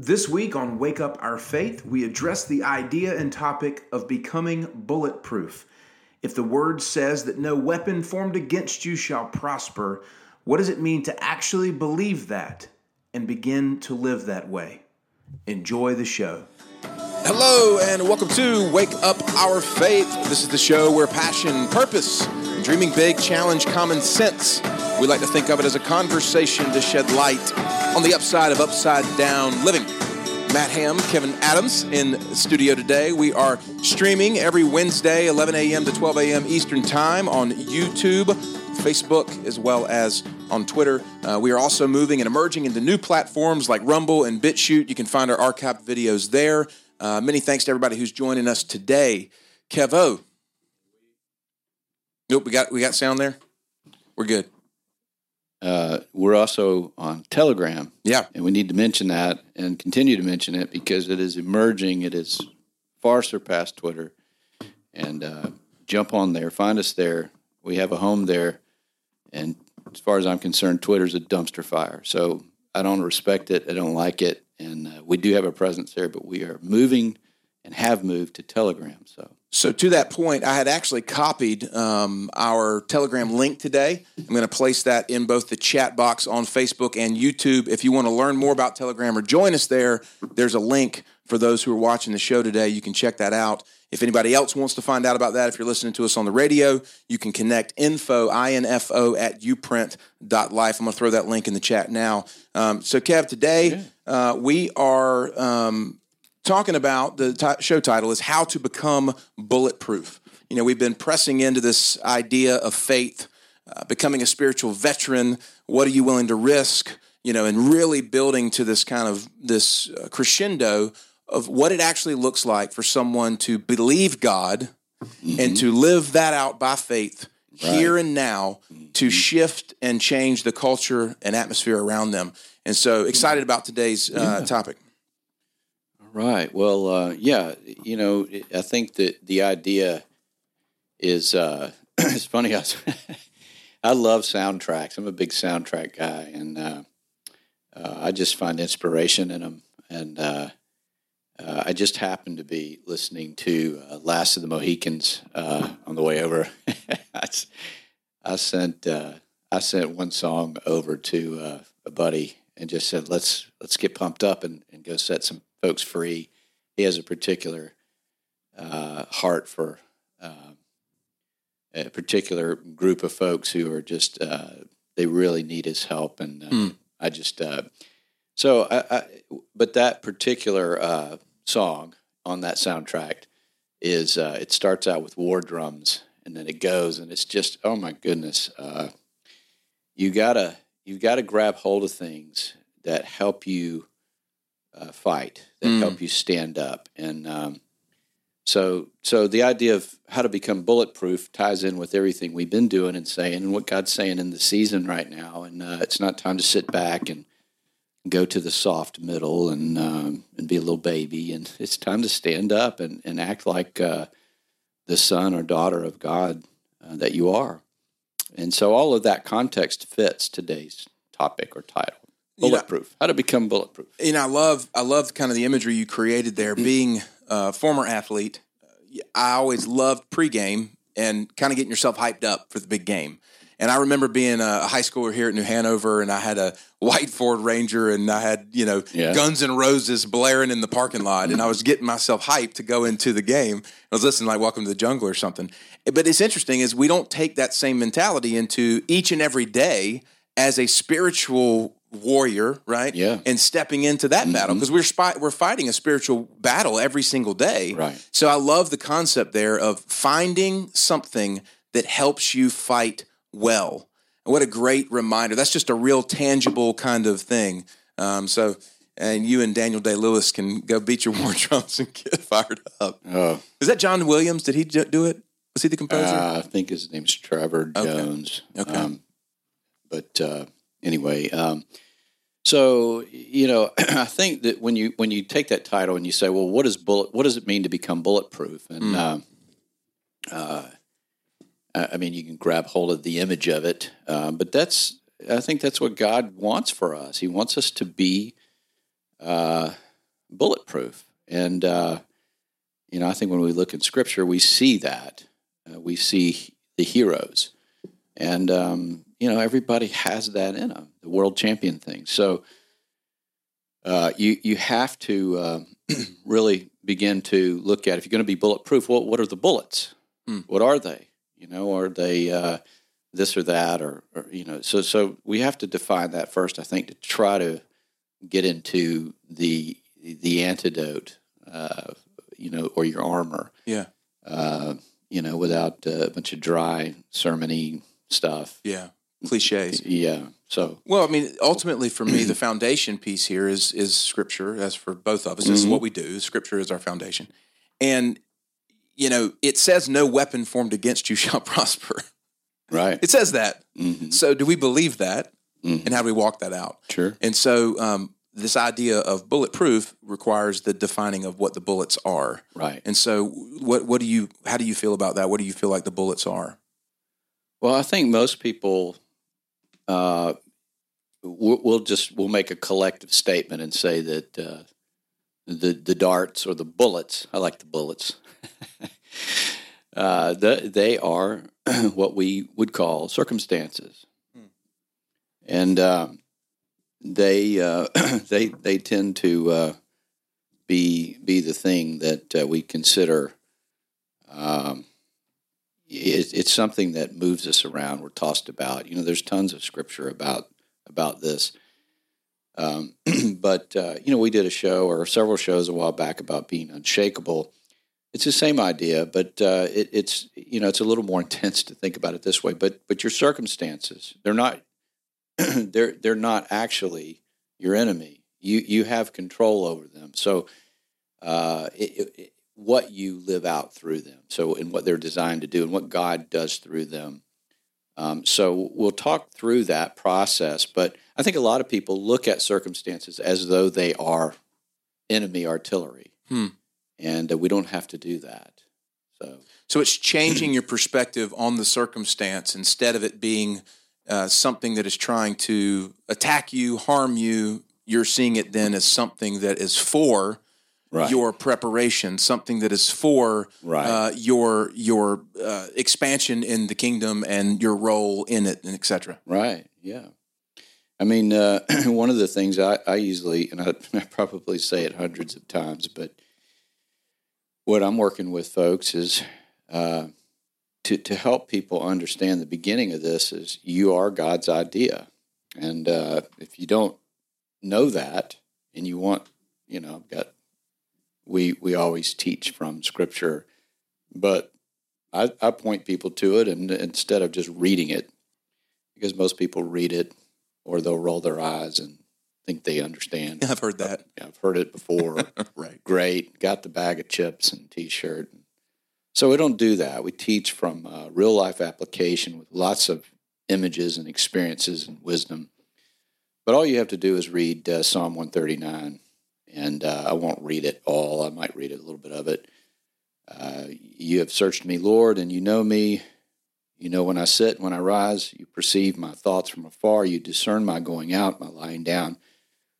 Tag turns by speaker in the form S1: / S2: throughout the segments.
S1: This week on Wake Up Our Faith, we address the idea and topic of becoming bulletproof. If the word says that no weapon formed against you shall prosper, what does it mean to actually believe that and begin to live that way? Enjoy the show.
S2: Hello, and welcome to Wake Up Our Faith. This is the show where passion, purpose, dreaming big challenge common sense. We like to think of it as a conversation to shed light on the upside of upside down living. Matt Ham, Kevin Adams in studio today. We are streaming every Wednesday, 11 a.m. to 12 a.m. Eastern Time on YouTube, Facebook, as well as on Twitter. Uh, we are also moving and emerging into new platforms like Rumble and BitChute. You can find our archived videos there. Uh, many thanks to everybody who's joining us today. Kevo. Nope, we got we got sound there. We're good.
S3: Uh, we're also on Telegram.
S2: Yeah.
S3: And we need to mention that and continue to mention it because it is emerging. It is far surpassed Twitter. And uh, jump on there, find us there. We have a home there. And as far as I'm concerned, Twitter's a dumpster fire. So I don't respect it. I don't like it. And uh, we do have a presence there, but we are moving and have moved to Telegram. So
S2: So to that point, I had actually copied um, our Telegram link today. I'm going to place that in both the chat box on Facebook and YouTube. If you want to learn more about Telegram or join us there, there's a link for those who are watching the show today. You can check that out. If anybody else wants to find out about that, if you're listening to us on the radio, you can connect info, info at uprint.life. I'm going to throw that link in the chat now. Um, so, Kev, today uh, we are um, talking about the ti show title is How to Become Bulletproof. You know, we've been pressing into this idea of faith, uh, becoming a spiritual veteran. What are you willing to risk? You know, and really building to this kind of this uh, crescendo of what it actually looks like for someone to believe God and to live that out by faith here and now to shift and change the culture and atmosphere around them. And so excited about today's uh, topic.
S3: Right. Well, uh, yeah. You know, I think that the idea is uh, it's funny. I, I love soundtracks. I'm a big soundtrack guy, and uh, uh, I just find inspiration in them. And uh, uh, I just happened to be listening to "Last of the Mohicans" on the way over. I, I sent I sent one song over to a buddy and just said, "Let's let's get pumped up and, and go set some folks free." He has a particular uh, heart for uh, a particular group of folks who are just uh, they really need his help, and uh,
S2: Hmm.
S3: I just uh, so I, I but that particular uh, song on that soundtrack is uh, it starts out with war drums and then it goes and it's just oh my goodness uh, you gotta you gotta grab hold of things that help you uh, fight that
S2: Mm.
S3: help you stand up. And um, so so the idea of how to become bulletproof ties in with everything we've been doing and saying and what God's saying in the season right now. And uh, it's not time to sit back and go to the soft middle and um, and be a little baby. And it's time to stand up and, and act like uh, the son or daughter of God uh, that you are. And so all of that context fits today's topic or title
S2: You know-
S3: bulletproof how to become bulletproof
S2: you know, I love I love kind of the imagery you created there. Mm. Being a former athlete, I always loved pregame and kind of getting yourself hyped up for the big game. And I remember being a high schooler here at New Hanover, and I had a white Ford Ranger, and I had you know
S3: Yeah.
S2: Guns and Roses blaring in the parking lot, and I was getting myself hyped to go into the game. I was listening like Welcome to the Jungle or something. But it's interesting is we don't take that same mentality into each and every day as a spiritual warrior, right?
S3: Yeah.
S2: And stepping into that battle because we're spy- we're fighting a spiritual battle every single day.
S3: Right.
S2: So I love the concept there of finding something that helps you fight well. And what a great reminder. That's just a real tangible kind of thing. Um, so, and you and Daniel Day Lewis can go beat your war drums and get fired up.
S3: oh
S2: Is that John Williams? Did he do it? Was he the composer?
S3: Uh, I think his name's Trevor
S2: Okay.
S3: Jones.
S2: Okay.
S3: Um, but uh, anyway, um, so you know, I think that when you when you take that title and you say, well, what is bullet? What does it mean to become bulletproof? And
S2: Mm.
S3: uh, uh, I mean, you can grab hold of the image of it, um, but that's I think that's what God wants for us. He wants us to be uh, bulletproof. And uh, you know, I think when we look in Scripture, we see that uh, we see the heroes, and um, you know, everybody has that in them, the world champion thing. So uh, you you have to uh, really begin to look at if you're going to be bulletproof. What what are the bullets?
S2: Hmm.
S3: What are they? You know, are they uh, this or that, or, or you know? So so we have to define that first. I think to try to get into the the antidote, uh, you know, or your armor.
S2: Yeah.
S3: Uh, you know, without uh, a bunch of dry sermony stuff.
S2: Yeah. Cliches.
S3: Yeah. So
S2: Well, I mean, ultimately for me, the foundation piece here is is scripture. As for both of us, this is
S3: Mhm.
S2: what we do. Scripture is our foundation, and you know, it says, "No weapon formed against you shall prosper."
S3: right.
S2: It says that.
S3: hmm
S2: So, do we believe that,
S3: Mhm.
S2: and how do we walk that out?
S3: Sure.
S2: And so, um, this idea of bulletproof requires the defining of what the bullets are.
S3: Right.
S2: And so, what what do you how do you feel about that? What do you feel like the bullets are?
S3: Well, I think most people uh, we'll, we'll just we'll make a collective statement and say that uh, the the darts or the bullets. I like the bullets. uh, the, they are what we would call circumstances, and um, they uh, they they tend to uh, be be the thing that uh, we consider. Um, it, it's something that moves us around. We're tossed about. You know, there's tons of scripture about about this. Um, but uh, you know, we did a show or several shows a while back about being unshakable. It's the same idea, but uh, it, it's you know it's a little more intense to think about it this way. But but your circumstances they're not they're they're not actually your enemy. You you have control over them. So uh, it, what you live out through them. So, and what they're designed to do, and what God does through them. Um, so, we'll talk through that process. But I think a lot of people look at circumstances as though they are enemy artillery,
S2: Hmm.
S3: and uh, we don't have to do that. So,
S2: So it's changing your perspective on the circumstance instead of it being uh, something that is trying to attack you, harm you. You're seeing it then as something that is for
S3: right,
S2: your preparation, something that is for
S3: Right.
S2: uh, your your uh, expansion in the kingdom and your role in it, and etc.
S3: Right. Yeah. I mean, uh, one of the things I, I usually, and I, I probably say it hundreds of times, but what I'm working with folks is uh, to, to help people understand the beginning of this is you are God's idea. And uh, if you don't know that and you want, you know, I've got, we, we always teach from scripture, but I, I point people to it and instead of just reading it, because most people read it or they'll roll their eyes and think they understand.
S2: I've heard that.
S3: I've heard it before.
S2: right.
S3: Great. Got the bag of chips and t shirt. So we don't do that. We teach from uh, real life application with lots of images and experiences and wisdom. But all you have to do is read uh, Psalm 139. And uh, I won't read it all. I might read a little bit of it. Uh, you have searched me, Lord, and you know me. You know when I sit when I rise. You perceive my thoughts from afar. You discern my going out, my lying down.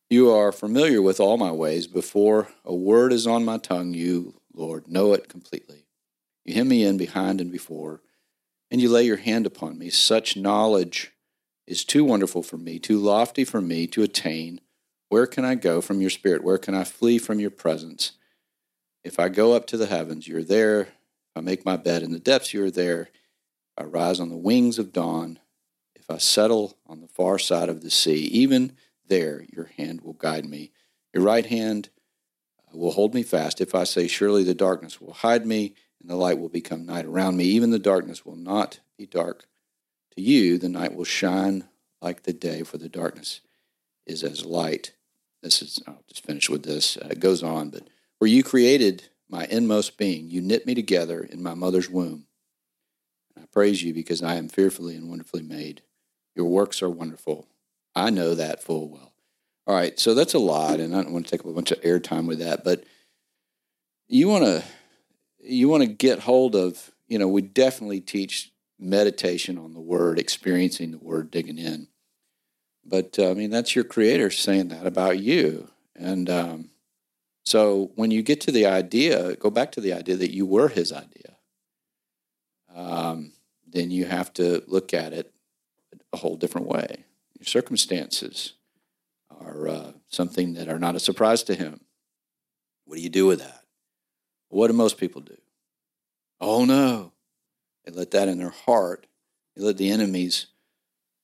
S3: You are familiar with all my ways. Before a word is on my tongue, you, Lord, know it completely. You hem me in behind and before, and you lay your hand upon me. Such knowledge is too wonderful for me, too lofty for me to attain. Where can I go from your spirit? Where can I flee from your presence? If I go up to the heavens, you're there. If I make my bed in the depths, you're there. If I rise on the wings of dawn, if I settle on the far side of the sea, even there your hand will guide me. Your right hand uh, will hold me fast. If I say, Surely the darkness will hide me, and the light will become night around me, even the darkness will not be dark. To you, the night will shine like the day, for the darkness is as light. This is, I'll just finish with this. Uh, it goes on, but where you created my inmost being, you knit me together in my mother's womb. I praise you because I am fearfully and wonderfully made. Your works are wonderful. I know that full well. All right, so that's a lot, and I don't want to take up a bunch of airtime with that, but you want to you want to get hold of. You know, we definitely teach meditation on the word, experiencing the word, digging in. But uh, I mean, that's your creator saying that about you, and um, So when you get to the idea, go back to the idea that you were his idea, um, then you have to look at it a whole different way. Your circumstances are uh, something that are not a surprise to him. What do you do with that? What do most people do? Oh no. They let that in their heart. They let the enemy's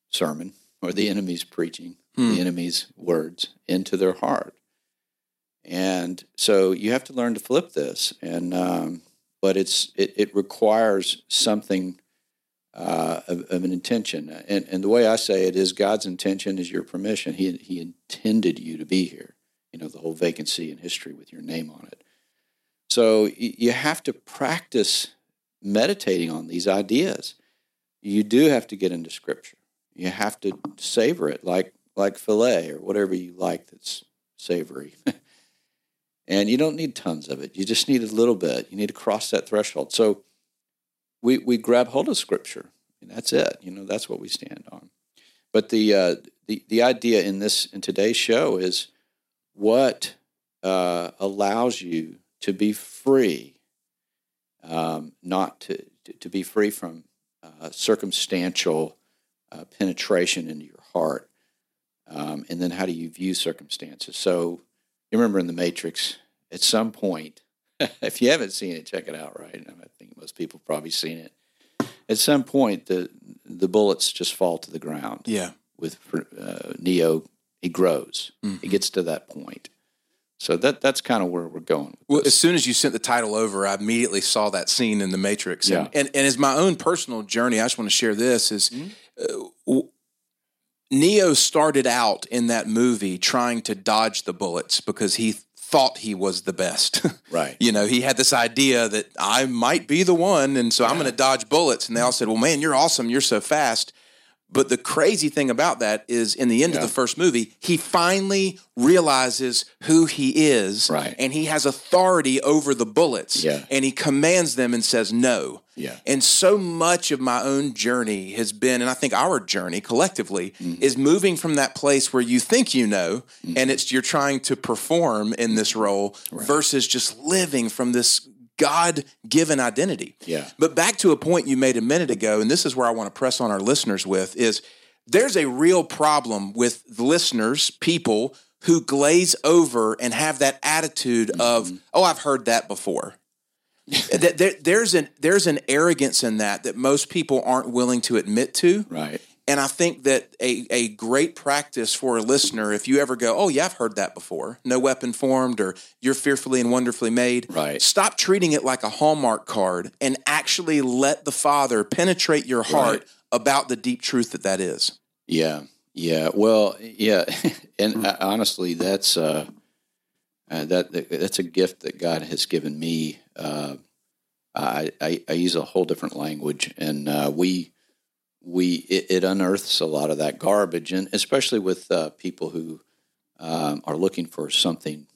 S3: sermon or the enemy's preaching,
S2: Hmm.
S3: the enemy's words into their heart. And so you have to learn to flip this. And um, but it's it, it requires something uh, of, of an intention. And, and the way I say it is God's intention is your permission. He, he intended you to be here. You know, the whole vacancy in history with your name on it. So you have to practice meditating on these ideas. You do have to get into Scripture. You have to savor it like like filet or whatever you like that's savory. and you don't need tons of it. You just need a little bit. You need to cross that threshold. So we we grab hold of Scripture, and that's it. You know, that's what we stand on. But the uh, the the idea in this in today's show is what uh, allows you to be free, um, not to to be free from uh, circumstantial uh, penetration into your heart, um, and then how do you view circumstances? So you remember in the Matrix, at some point, if you haven't seen it, check it out. Right, I think most people have probably seen it. At some point, the the bullets just fall to the ground
S2: Yeah.
S3: with uh, Neo, he grows.
S2: Mm-hmm.
S3: He gets to that point. So that that's kind of where we're going.
S2: Well,
S3: this.
S2: as soon as you sent the title over, I immediately saw that scene in The Matrix. And,
S3: Yeah.
S2: and, and as my own personal journey, I just want to share this is
S3: Mhm.
S2: Uh, Neo started out in that movie trying to dodge the bullets because he thought he was the best.
S3: right.
S2: you know, he had this idea that I might be the one, and so I'm going to dodge bullets. And they all said, "Well, man, you're awesome. You're so fast." But the crazy thing about that is, in the end of the first movie, he finally realizes who he is,
S3: Right.
S2: and he has authority over the bullets,
S3: Yeah.
S2: and he commands them and says no.
S3: Yeah.
S2: And so much of my own journey has been, and I think our journey collectively
S3: Mm-hmm.
S2: is moving from that place where you think you know, and it's you're trying to perform in this role versus just living from this God given identity.
S3: Yeah.
S2: But back to a point you made a minute ago, and this is where I want to press on our listeners with is there's a real problem with listeners, people who glaze over and have that attitude of, oh, I've heard that before. There- there- there's an there's an arrogance in that that most people aren't willing to admit to,
S3: Right.
S2: and I think that a a great practice for a listener, if you ever go, oh yeah, I've heard that before, no weapon formed, or you're fearfully and wonderfully made,
S3: Right.
S2: Stop treating it like a hallmark card and actually let the Father penetrate your heart
S3: Right.
S2: about the deep truth that that is.
S3: Yeah. Yeah. Well, yeah. And uh, honestly, that's uh, uh, that that's a gift that God has given me. Uh, I, I I use a whole different language, and uh, we we it, it unearths a lot of that garbage, and especially with uh, people who um, are looking for something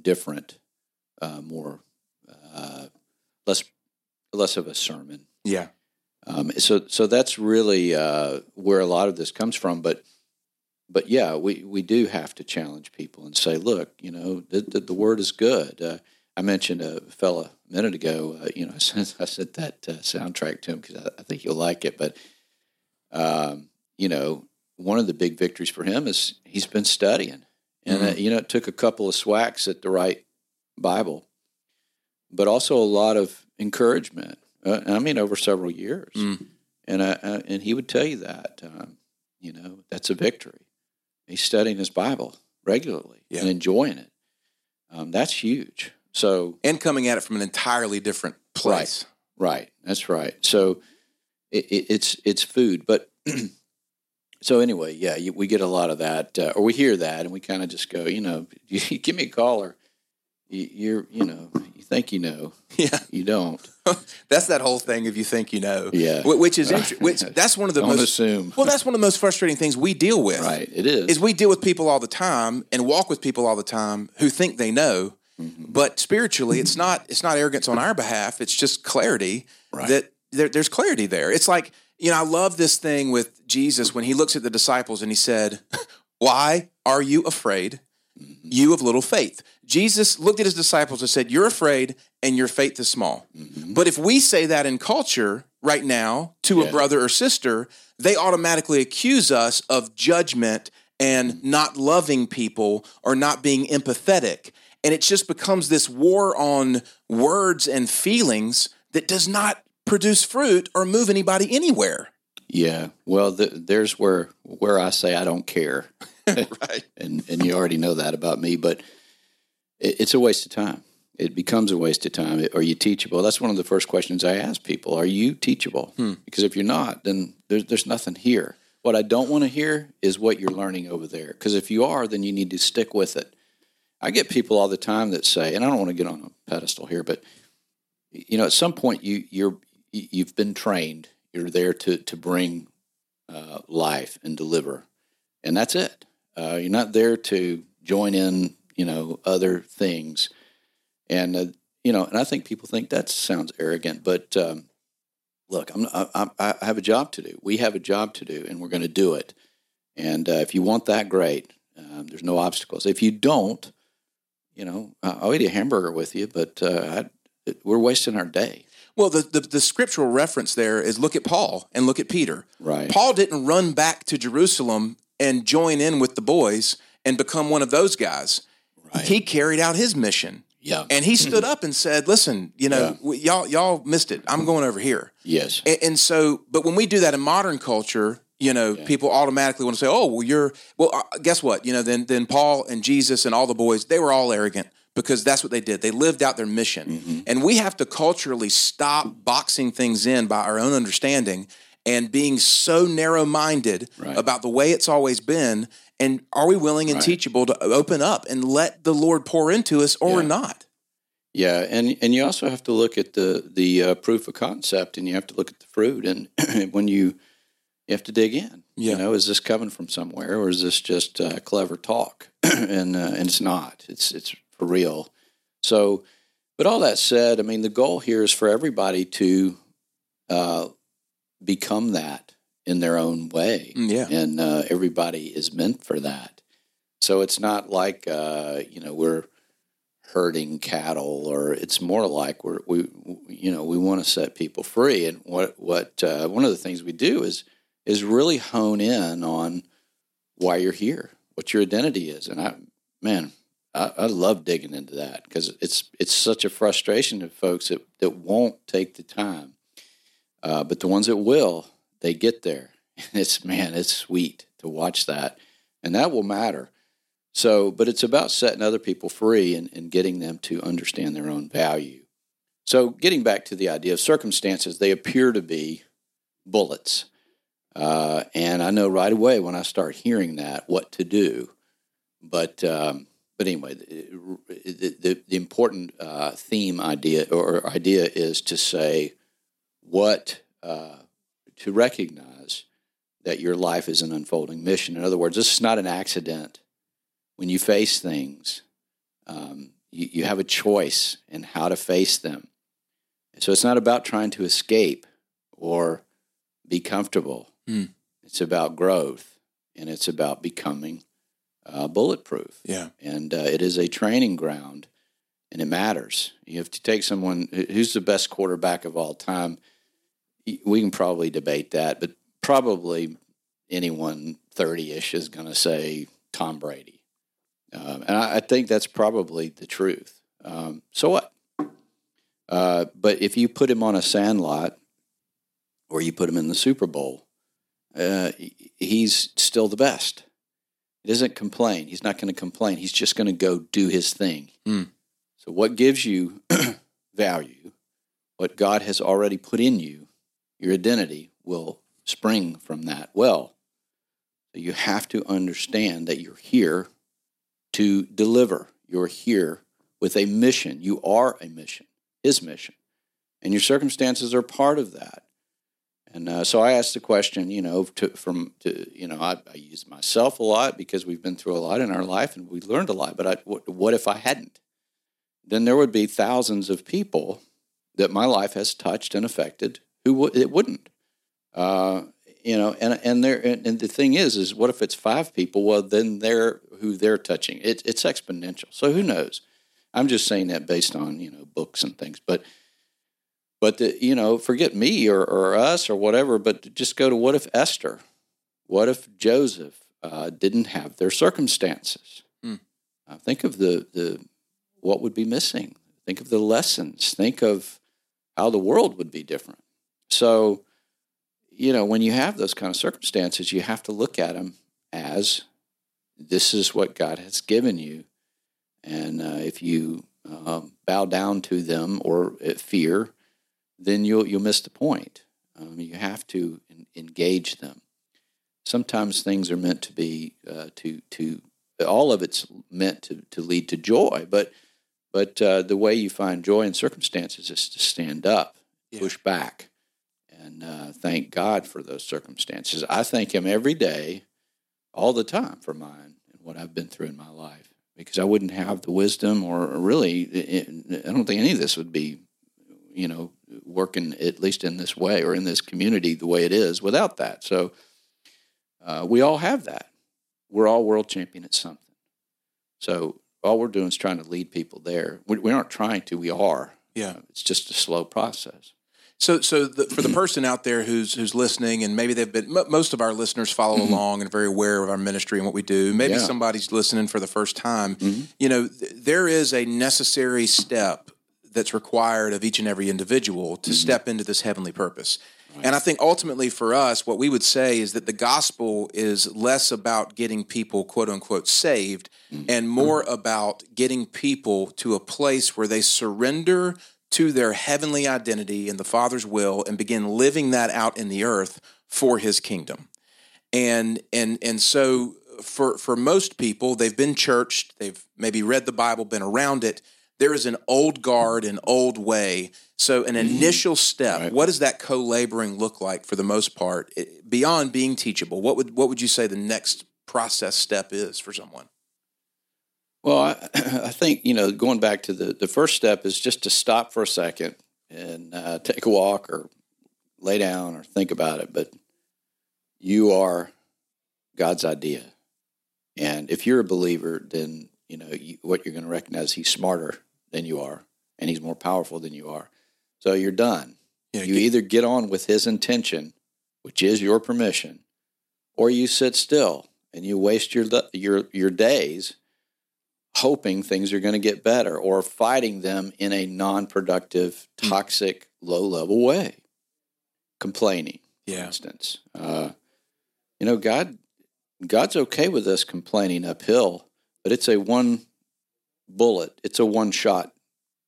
S3: different, uh, more uh, less less of a sermon.
S2: Yeah.
S3: Um, so so that's really uh, where a lot of this comes from. But but yeah, we, we do have to challenge people and say, look, you know, the, the, the word is good. Uh, I mentioned a fella a minute ago. Uh, you know, I sent, I sent that uh, soundtrack to him because I, I think you'll like it. But um, you know, one of the big victories for him is he's been studying, and uh, you know, it took a couple of swacks at the right Bible, but also a lot of encouragement. Uh, I mean, over several years,
S2: Mm.
S3: and I, I, and he would tell you that um, you know that's a victory. He's studying his Bible regularly
S2: Yeah.
S3: and enjoying it. Um, that's huge. So
S2: And coming at it from an entirely different place.
S3: Right. That's right. So it, it, it's it's food, but so anyway, yeah, you, we get a lot of that, uh, or we hear that, and we kind of just go, you know, you give me a call, or you, you're, you know, you think you know,
S2: Yeah.
S3: you don't.
S2: That's that whole thing if you think you know.
S3: Yeah.
S2: Wh- Which is inter- which that's one of the
S3: Don't
S2: most
S3: assume.
S2: Well, that's one of the most frustrating things we deal with.
S3: Right. It is.
S2: Is we deal with people all the time and walk with people all the time who think they know,
S3: Mm-hmm.
S2: but spiritually it's not it's not arrogance on our behalf. It's just clarity
S3: Right.
S2: that there, there's clarity there. It's like you know I love this thing with Jesus when he looks at the disciples and he said, "Why are you afraid? you of little faith. Jesus looked at his disciples and said, You're afraid and your faith is small. But if we say that in culture right now to a brother or sister, they automatically accuse us of judgment and not loving people or not being empathetic. And it just becomes this war on words and feelings that does not produce fruit or move anybody anywhere.
S3: Yeah. Well, th- there's where where I say I don't care,
S2: Right.
S3: and and you already know that about me. But it, it's a waste of time. It becomes a waste of time. Are you teachable? That's one of the first questions I ask people. Are you teachable? Hmm. Because if you're not, then there's there's nothing here. What I don't want to hear is what you're learning over there. Because if you are, then you need to stick with it. I get people all the time that say, and I don't want to get on a pedestal here, but you know, at some point you you're you- you've been trained. You're there to to bring uh, life and deliver, and that's it. Uh, you're not there to join in, you know, other things, and uh, you know, and I think people think that sounds arrogant, but um, look, I'm, I, I I have a job to do. We have a job to do, and we're going to do it. And uh, if you want that, great. Um, there's no obstacles. If you don't, you know, I- I'll eat a hamburger with you, but uh, I, we're wasting our day.
S2: Well, the, the, the scriptural reference there is look at Paul and look at Peter.
S3: Right.
S2: Paul didn't run back to Jerusalem and join in with the boys and become one of those guys.
S3: Right.
S2: He carried out his mission.
S3: Yeah.
S2: And he stood up and said, "Listen, you know,
S3: Yeah.
S2: y'all y'all missed it. I'm going over here."
S3: yes.
S2: And, and so, but when we do that in modern culture, you know, people automatically want to say, "Oh, well, you're well." Uh, guess what? You know, then then Paul and Jesus and all the boys, they were all arrogant because that's what they did. They lived out their mission,
S3: Mm-hmm.
S2: and we have to culturally stop boxing things in by our own understanding and being so narrow-minded
S3: Right.
S2: about the way it's always been. And are we willing and
S3: Right.
S2: teachable to open up and let the Lord pour into us, or
S3: Yeah.
S2: not?
S3: Yeah, and and you also have to look at the the uh, proof of concept, and you have to look at the fruit, and when you you have to dig in.
S2: Yeah.
S3: You know, is this coming from somewhere, or is this just uh, clever talk? and uh, and it's not. It's it's for real. So, but all that said, I mean, the goal here is for everybody to uh, become that in their own way.
S2: Mm, yeah.
S3: and uh, everybody is meant for that. So it's not like uh, you know we're herding cattle, or it's more like we're we you know we want to set people free. And what what uh, one of the things we do is is really hone in on why you're here, what your identity is. And I man, I, I love digging into that because it's it's such a frustration to folks that that won't take the time, uh, but the ones that will, they get there. And it's man, it's sweet to watch that, and that will matter. So, but it's about setting other people free and, and getting them to understand their own value. So, getting back to the idea of circumstances, they appear to be bullets. Uh, and I know right away when I start hearing that what to do. But um, but anyway, the, the, the important uh, theme idea or idea is to say what uh, to recognize that your life is an unfolding mission. In other words, this is not an accident. When you face things, um, you, you have a choice in how to face them. So it's not about trying to escape or be comfortable.
S2: Mm.
S3: It's about growth and it's about becoming uh, bulletproof.
S2: Yeah.
S3: And uh, it is a training ground and it matters. You have to take someone who's the best quarterback of all time. We can probably debate that, but probably anyone 30 ish is going to say Tom Brady. Um, and I, I think that's probably the truth. Um, so what? Uh, but if you put him on a sandlot or you put him in the Super Bowl, uh, he's still the best. He doesn't complain. He's not going to complain. He's just going to go do his thing.
S2: Mm.
S3: So, what gives you value, what God has already put in you, your identity will spring from that well. So you have to understand that you're here to deliver. You're here with a mission. You are a mission, His mission. And your circumstances are part of that. And uh, so I asked the question, you know, to, from, to, you know, I, I use myself a lot because we've been through a lot in our life and we learned a lot. But I, what, what if I hadn't? Then there would be thousands of people that my life has touched and affected who w- it wouldn't. Uh, you know, and and there and, and the thing is, is what if it's five people? Well, then they're who they're touching. It, it's exponential. So who knows? I'm just saying that based on you know books and things, but but the, you know, forget me or, or us or whatever. But just go to what if Esther, what if Joseph uh, didn't have their circumstances?
S2: Hmm.
S3: Uh, think of the the what would be missing. Think of the lessons. Think of how the world would be different. So, you know, when you have those kind of circumstances, you have to look at them as this is what God has given you. And uh, if you um, bow down to them or uh, fear, then you'll you'll miss the point. Um, you have to en- engage them. Sometimes things are meant to be uh, to to all of it's meant to, to lead to joy, but but uh, the way you find joy in circumstances is to stand up,
S2: Yeah.
S3: push back, and uh, thank God for those circumstances. I thank Him every day, all the time for mine and what I've been through in my life, because I wouldn't have the wisdom, or really, I don't think any of this would be, you know, working at least in this way or in this community the way it is without that. So uh, we all have that. We're all world champion at something. So all we're doing is trying to lead people there. We, we aren't trying to. We are.
S2: Yeah.
S3: Uh, it's just a slow process.
S2: So, so the, for the person out there who's who's listening, and maybe they've been mo- most of our listeners follow along and are very aware of our ministry and what we do. Maybe
S3: Mm-hmm. Yeah.
S2: somebody's listening for the first time.
S3: Mhm.
S2: You know, th- there is a necessary step that's required of each and every individual to mm-hmm. step into this heavenly purpose. And I think ultimately for us, what we would say is that the gospel is less about getting people quote unquote saved mm-hmm. and more about getting people to a place where they surrender to their heavenly identity in the Father's will and begin living that out in the earth for his kingdom. And and and so for for most people, they've been churched, they've maybe read the Bible, been around it. There is an old guard, an old way. So an initial step,
S3: Right.
S2: what does that co-laboring look like for the most part? It- beyond being teachable, what would what would you say the next process step is for someone?
S3: Well, I, I think you know, going back to the the first step is just to stop for a second and uh, take a walk or lay down or think about it. But you are God's idea, and if you're a believer, then you know you, what you're going to recognize. He's smarter than you are, and he's more powerful than you are. So you're done.
S2: Yeah,
S3: you
S2: get-
S3: either get on with his intention, which is your permission, or you sit still and you waste your your your days hoping things are going to get better or fighting them in a non-productive, toxic, low-level way. Complaining, for instance. Uh, you know, God God's okay with us complaining uphill, but it's a one bullet. It's a one shot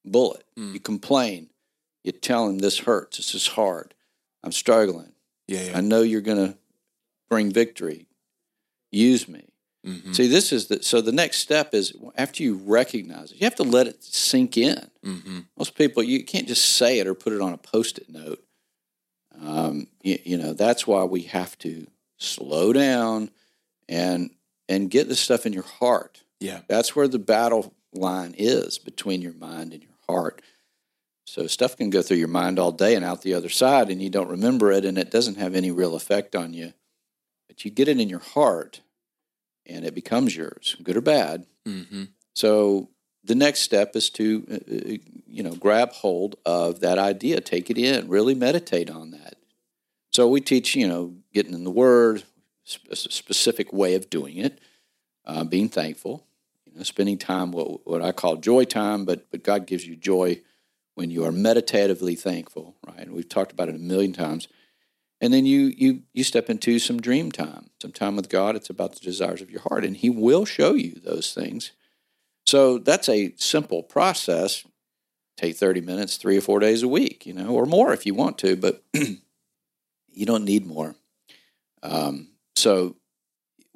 S3: bullet.
S2: Mm.
S3: You complain. You tell him this hurts. This is hard. I'm struggling.
S2: Yeah, yeah.
S3: I know you're going to bring victory. Use me.
S2: Mhm.
S3: See, this is the so the next step is after you recognize it, you have to let it sink in.
S2: Mhm.
S3: Most people, you can't just say it or put it on a post-it note. Um, you, you know, that's why we have to slow down and and get this stuff in your heart.
S2: Yeah.
S3: That's where the battle line is between your mind and your heart. So stuff can go through your mind all day and out the other side, and you don't remember it, and it doesn't have any real effect on you. But you get it in your heart, and it becomes yours, good or bad.
S2: Mhm.
S3: So the next step is to, uh, uh, you know, grab hold of that idea, take it in, really meditate on that. So we teach, you know, getting in the Word, a specific way of doing it, uh, being thankful, spending time what what I call joy time, but but God gives you joy when you are meditatively thankful, right? And we've talked about it a million times. And then you you you step into some dream time, some time with God. It's about the desires of your heart, and He will show you those things. So that's a simple process. Take thirty minutes, three or four days a week, you know, or more if you want to, but you don't need more. Um, so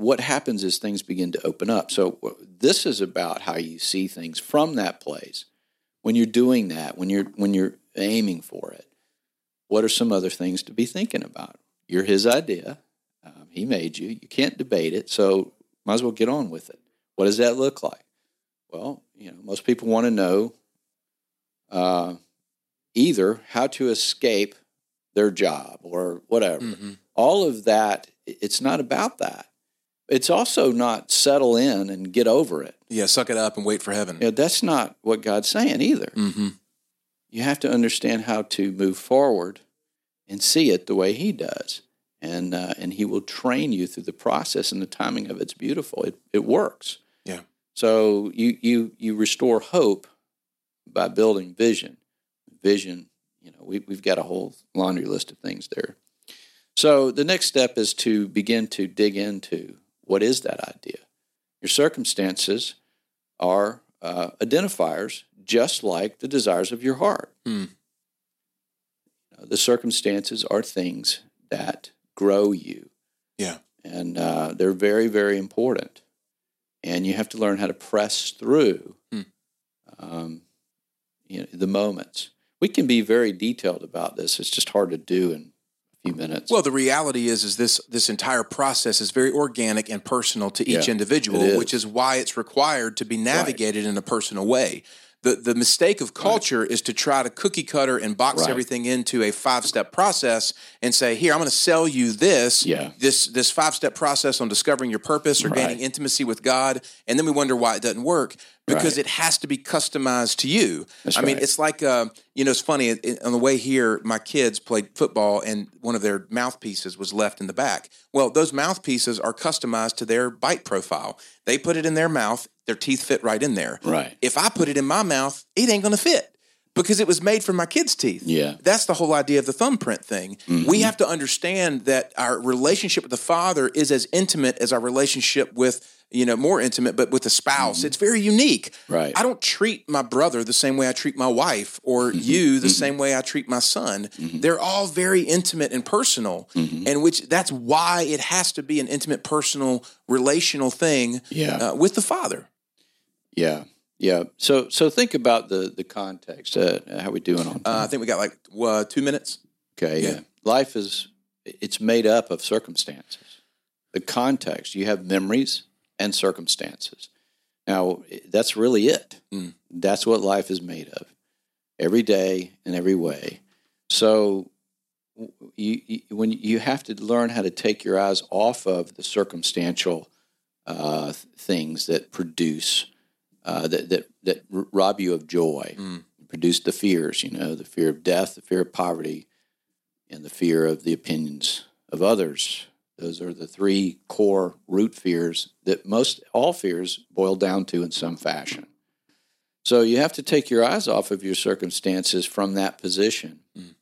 S3: what happens is things begin to open up. So this is about how you see things from that place. When you're doing that, when you're when you're aiming for it, what are some other things to be thinking about? You're his idea. Um, he made you. You can't debate it. So might as well get on with it. What does that look like? Well, you know, most people want to know uh, either how to escape their job or whatever.
S2: Mm-hmm.
S3: All of that, it's not about that. It's also not settle in and get over it.
S2: Yeah, suck it up and wait for heaven.
S3: Know, that's not what God's saying either.
S2: Mm-hmm.
S3: You have to understand how to move forward and see it the way He does. And, uh, and He will train you through the process, and the timing of it's beautiful. It, it works.
S2: Yeah.
S3: So you, you, you restore hope by building vision. Vision, you know, we, we've got a whole laundry list of things there. So the next step is to begin to dig into what is that idea. Your circumstances are uh, identifiers, just like the desires of your heart.
S2: Hmm.
S3: Uh, the circumstances are things that grow you.
S2: Yeah.
S3: And uh, they're very, very important. And you have to learn how to press through
S2: Hmm.
S3: um, you know, the moments. We can be very detailed about this. It's just hard to do in few minutes.
S2: Well, the reality is, is this this entire process is very organic and personal to each
S3: Yeah,
S2: individual,
S3: is.
S2: which is why it's required to be navigated in a personal way. The the mistake of culture is to try to cookie cutter and box
S3: Right.
S2: everything into a five step process and say, here, I'm going to sell you this,
S3: Yeah.
S2: this this five step process on discovering your purpose or gaining intimacy with God, and then we wonder why it doesn't work because
S3: Right.
S2: it has to be customized to you.
S3: That's
S2: I mean, it's like uh, you know, it's funny. it- it- on the way here, my kids played football, and one of their mouthpieces was left in the back. Well, those mouthpieces are customized to their bite profile. They put it in their mouth; their teeth fit right in there.
S3: Right.
S2: If I put it in my mouth, it ain't going to fit because it was made for my kids' teeth.
S3: Yeah.
S2: That's the whole idea of the thumbprint thing.
S3: Mm-hmm.
S2: We have to understand that our relationship with the Father is as intimate as our relationship with, you know, more intimate, but with a spouse. It's very unique.
S3: Mm-hmm. Right.
S2: I don't treat my brother the same way I treat my wife or
S3: Mm-hmm.
S2: you the same way I treat my son. They're all very intimate and personal,
S3: Mm-hmm.
S2: and which that's why it has to be an intimate, personal, relational thing
S3: Yeah.
S2: uh, with the Father.
S3: Yeah, yeah. So so think about the the context. Uh, how we doing on?
S2: Uh, I think we got like uh, two minutes.
S3: okay, yeah.
S2: yeah.
S3: Life is it's made up of circumstances. The context you have memories and circumstances. Now that's really it.
S2: Mm.
S3: That's what life is made of, every day and every way. So you, you when you have to learn how to take your eyes off of the circumstantial uh, th- things that produce uh, that that that rob you of joy,
S2: Mm.
S3: produce the fears. You know, the fear of death, the fear of poverty, and the fear of the opinions of others. Those are the three core root fears that most all fears boil down to in some fashion. So you have to take your eyes off of your circumstances from that position,
S2: Mm.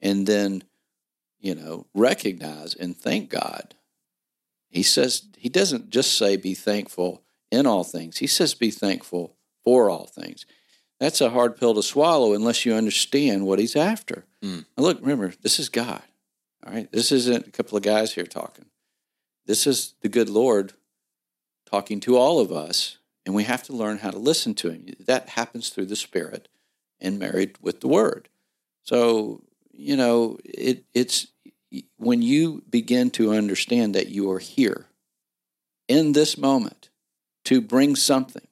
S3: and then you know recognize and thank God. He says he doesn't just say be thankful in all things. He says be thankful for all things. That's a hard pill to swallow unless you understand what he's after.
S2: Mm.
S3: Now look, remember, this is God. All right. This isn't a couple of guys here talking. This is the good Lord talking to all of us, and we have to learn how to listen to him. That happens through the Spirit and married with the Word. So, you know, it, it's when you begin to understand that you are here in this moment to bring something,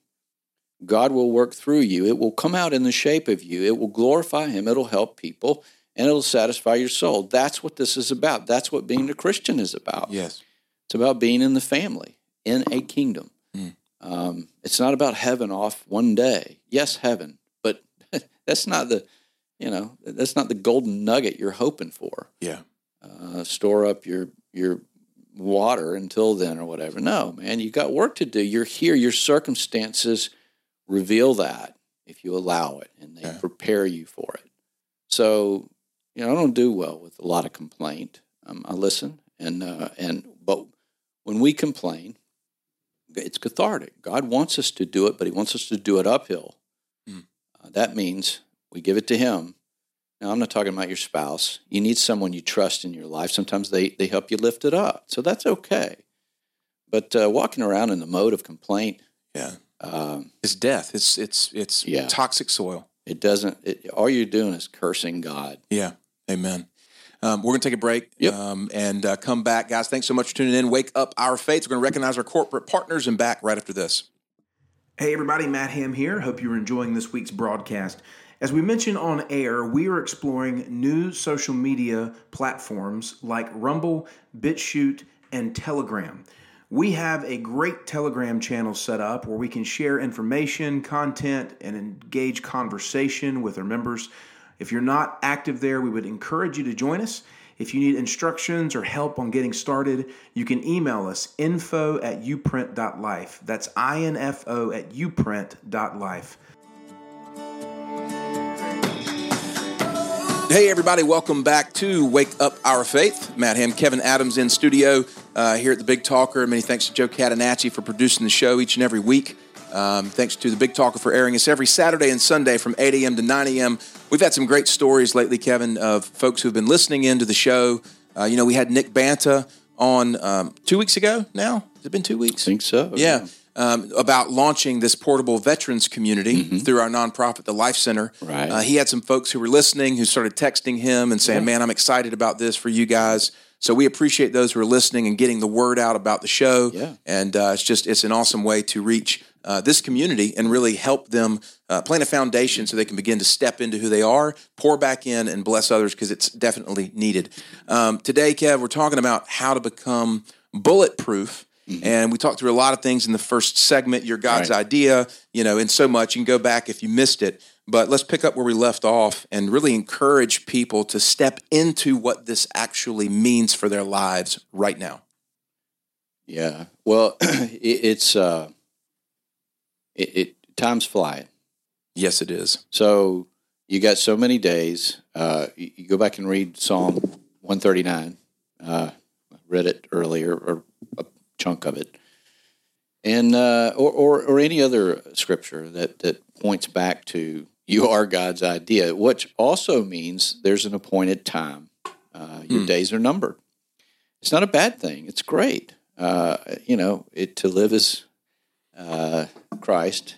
S3: God will work through you. It will come out in the shape of you. It will glorify Him. It'll help people and it'll satisfy your soul. That's what this is about. That's what being a Christian is about.
S2: Yes.
S3: It's about being in the family, in a kingdom.
S2: Mm.
S3: Um, it's not about heaven off one day. Yes, heaven, but that's not the, you know, that's not the golden nugget you're hoping for.
S2: Yeah.
S3: Uh, store up your your water until then or whatever. No, man, you got work to do. You're here. Your circumstances reveal that if you allow it, and they
S2: Yeah.
S3: prepare you for it. So, you know, I don't do well with a lot of complaint. Um, I listen, and uh, and but when we complain, it's cathartic. God wants us to do it, but He wants us to do it uphill.
S2: Mm.
S3: Uh, that means we give it to Him. Now, I'm not talking about your spouse. You need someone you trust in your life. Sometimes they, they help you lift it up. So that's okay. But uh, walking around in the mode of complaint,
S2: Yeah.
S3: um,
S2: It's death. It's it's it's
S3: Yeah.
S2: toxic soil.
S3: it doesn't, it, all you're doing is cursing God.
S2: Yeah. Amen. Um, we're going to take a break
S3: Yep.
S2: um, and uh, come back. Guys, thanks so much for tuning in. Wake up our faith. We're going to recognize our corporate partners and back right after this.
S1: Hey, everybody, Matt Ham here. Hope you're enjoying this week's broadcast. As we mentioned on air, we are exploring new social media platforms like Rumble, BitChute, and Telegram. We have a great Telegram channel set up where we can share information, content, and engage conversation with our members. If you're not active there, we would encourage you to join us. If you need instructions or help on getting started, you can email us info at uprint.life. That's info at uprint.life.
S2: Hey, everybody, welcome back to Wake Up Our Faith. Matt Ham, Kevin Adams in studio uh, here at the Big Talker. Many thanks to Joe Catanacci for producing the show each and every week. Um, thanks to the Big Talker for airing us every Saturday and Sunday from 8 a.m. to 9 a.m. We've had some great stories lately, Kevin, of folks who've been listening into the show. Uh, you know, we had Nick Banta on um, two weeks ago now. Has it been two weeks?
S3: I think so.
S2: Yeah. Um, about launching this portable veterans community mm-hmm. through our nonprofit, the Life Center.
S3: Right.
S2: Uh, he had some folks who were listening who started texting him and saying, yeah. "Man, I'm excited about this for you guys." So we appreciate those who are listening and getting the word out about the show.
S3: Yeah.
S2: And uh, it's just it's an awesome way to reach uh, this community and really help them uh, plant a foundation so they can begin to step into who they are, pour back in, and bless others because it's definitely needed. Um, today, Kev, we're talking about how to become bulletproof. Mm-hmm. And we talked through a lot of things in the first segment, your God's right. idea, you know, and so much. You can go back if you missed it. But let's pick up where we left off and really encourage people to step into what this actually means for their lives right now.
S3: Yeah. Well, it's uh, it, it time's flying.
S2: Yes, it is.
S3: So you got so many days. Uh, you, you, go back and read Psalm 139. Uh, read it earlier, or chunk of it, and uh, or, or, or any other scripture that that points back to you are God's idea, which also means there's an appointed time. Uh, your hmm. days are numbered. It's not a bad thing. It's great. Uh, you know, it to live as uh, Christ,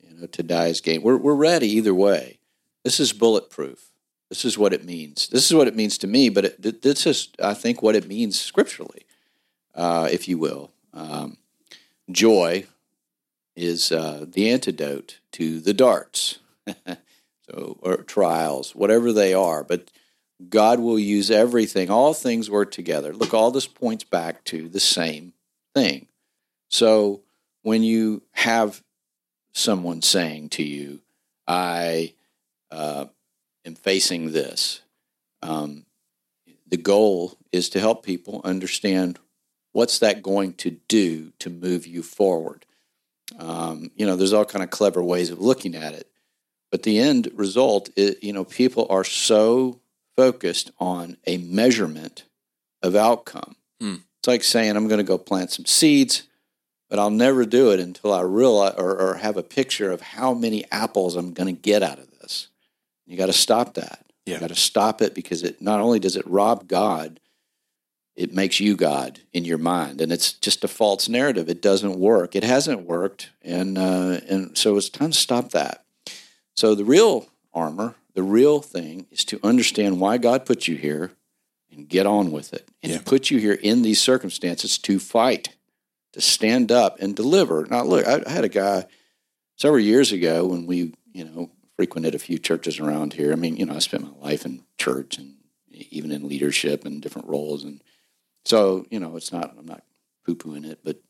S3: you know, to die as gain. We're, we're ready either way. This is bulletproof. This is what it means. This is what it means to me, but it, this is, I think, what it means scripturally, uh, if you will. Um, joy is uh, the antidote to the darts, so or trials, whatever they are. But God will use everything. All things work together. Look, all this points back to the same thing. So when you have someone saying to you, I uh, am facing this, um, the goal is to help people understand what's that going to do to move you forward. Um, you know, there's all kind of clever ways of looking at it, but the end result, is, you know, people are so focused on a measurement of outcome. Hmm. It's like saying, I'm going to go plant some seeds but I'll never do it until I realize or, or have a picture of how many apples I'm going to get out of this. You got to stop that.
S2: Yeah.
S3: You got to stop it because it not only does it rob God, it makes you God in your mind, and it's just a false narrative. It doesn't work. It hasn't worked, and uh, and so it's time to stop that. So the real armor, the real thing, is to understand why God put you here, and get on with it. And yeah. He put you here in these circumstances to fight to stand up and deliver. Now, look, I, I had a guy several years ago when we, you know, frequented a few churches around here. I mean, you know, I spent my life in church and even in leadership and different roles, and so you know, it's not I'm not poo pooing it, but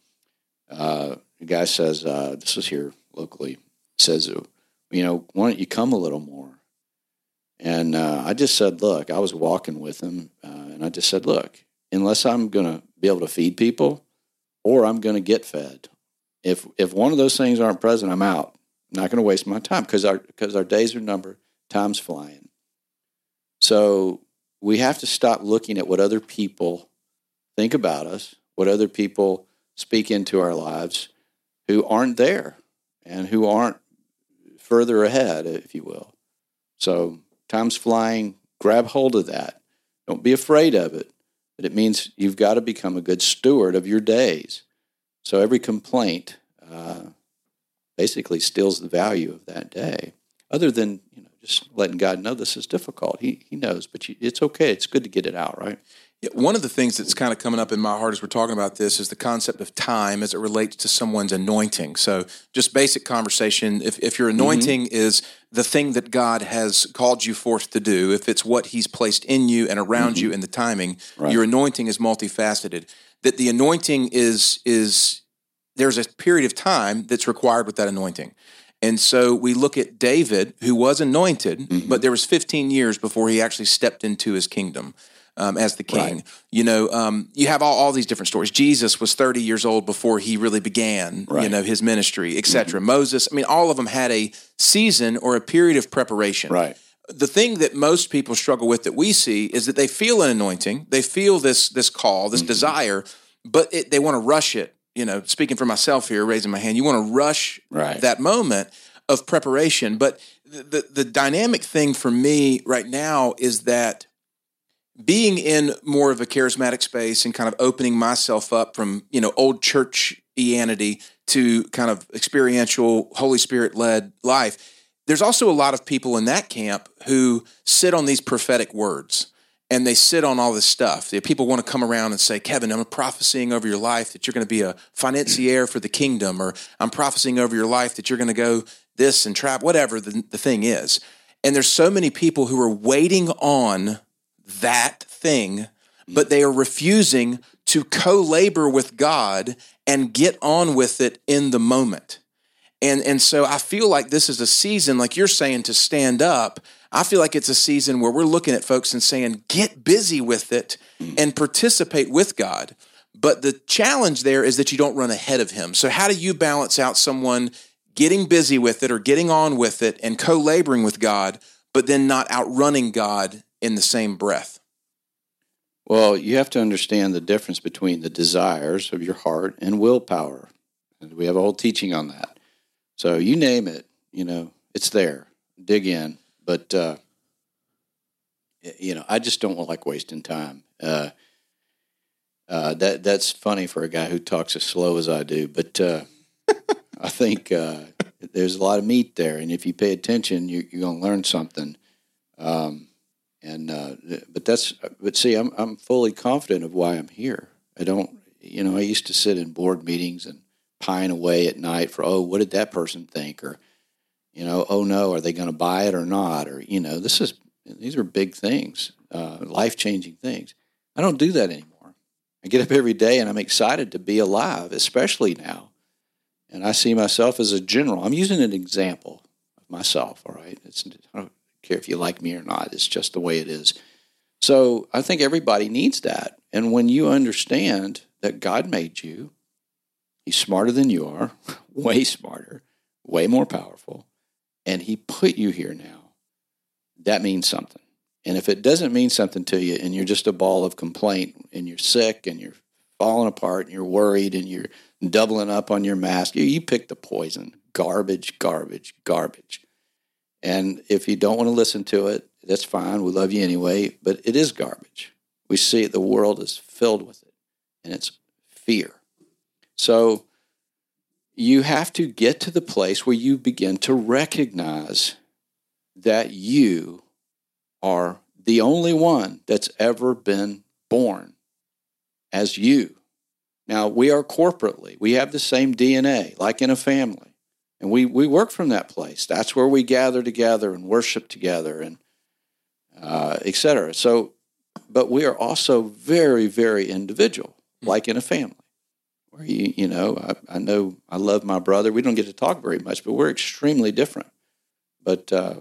S3: uh, the guy says uh, this was here locally says, you know, why don't you come a little more? And uh, I just said, look, I was walking with him, uh, and I just said, look, unless I'm going to be able to feed people, or I'm going to get fed. If if one of those things aren't present, I'm out. I'm not going to waste my time because our because our days are numbered, time's flying. So we have to stop looking at what other people think about us, what other people speak into our lives who aren't there and who aren't further ahead, if you will. So time's flying. Grab hold of that. Don't be afraid of it. But it means you've got to become a good steward of your days. So every complaint uh, basically steals the value of that day, other than you know just letting God know this is difficult. He he knows, but you, it's okay. It's good to get it out, right?
S2: One of the things that's kind of coming up in my heart as we're talking about this is the concept of time as it relates to someone's anointing. So, just basic conversation. If, if your anointing mm-hmm. is the thing that God has called you forth to do, if it's what He's placed in you and around mm-hmm. you in the timing, right. your anointing is multifaceted. That the anointing is is there's a period of time that's required with that anointing. And so we look at David, who was anointed, mm-hmm. but there was 15 years before he actually stepped into his kingdom um, as the king. Right. You know, um, you have all, all these different stories. Jesus was 30 years old before he really began, right. you know, his ministry, etc. Mm-hmm. Moses, I mean, all of them had a season or a period of preparation.
S3: Right.
S2: The thing that most people struggle with that we see is that they feel an anointing, they feel this this call, this mm-hmm. desire, but it, they want to rush it. You know, speaking for myself here, raising my hand, you want to rush right. that moment of preparation. But the, the, the dynamic thing for me right now is that being in more of a charismatic space and kind of opening myself up from you know old church churchianity to kind of experiential holy spirit led life there's also a lot of people in that camp who sit on these prophetic words and they sit on all this stuff. People want to come around and say, Kevin, I'm prophesying over your life that you're going to be a financier for the kingdom, or I'm prophesying over your life that you're going to go this and trap, whatever the, the thing is. And there's so many people who are waiting on that thing, but they are refusing to co labor with God and get on with it in the moment. And, and so I feel like this is a season, like you're saying, to stand up. I feel like it's a season where we're looking at folks and saying, get busy with it mm. and participate with God. But the challenge there is that you don't run ahead of Him. So, how do you balance out someone getting busy with it or getting on with it and co laboring with God, but then not outrunning God in the same breath?
S3: Well, you have to understand the difference between the desires of your heart and willpower. And we have a whole teaching on that. So you name it, you know, it's there. Dig in. But, uh, you know, I just don't like wasting time. Uh, uh, that that's funny for a guy who talks as slow as I do, but uh, I think uh, there's a lot of meat there, and if you pay attention, you, are going to learn something. Um, and uh, but that's but see, I'm I'm fully confident of why I'm here. I don't, you know, I used to sit in board meetings and pine away at night for oh, what did that person think, or you know, oh no, are they going to buy it or not, or you know, this is these are big things, uh, life changing things. I don't do that anymore. I get up every day and I'm excited to be alive, especially now. And I see myself as a general. I'm using an example of myself. All right, it's care if you like me or not. It's just the way it is. So I think everybody needs that. And when you understand that God made you, He's smarter than you are, way smarter, way more powerful, and He put you here now, that means something. And if it doesn't mean something to you and you're just a ball of complaint and you're sick and you're falling apart and you're worried and you're doubling up on your mask, you, you pick the poison. Garbage, garbage, garbage. And if you don't want to listen to it, that's fine. We love you anyway, but it is garbage. We see the world is filled with it, and it's fear. So you have to get to the place where you begin to recognize that you are the only one that's ever been born as you. Now, we are corporately, we have the same DNA, like in a family. And we, we work from that place. That's where we gather together and worship together and uh, cetera. So, but we are also very, very individual, hmm. like in a family. Where you, you know, I, I know I love my brother. We don't get to talk very much, but we're extremely different. But uh,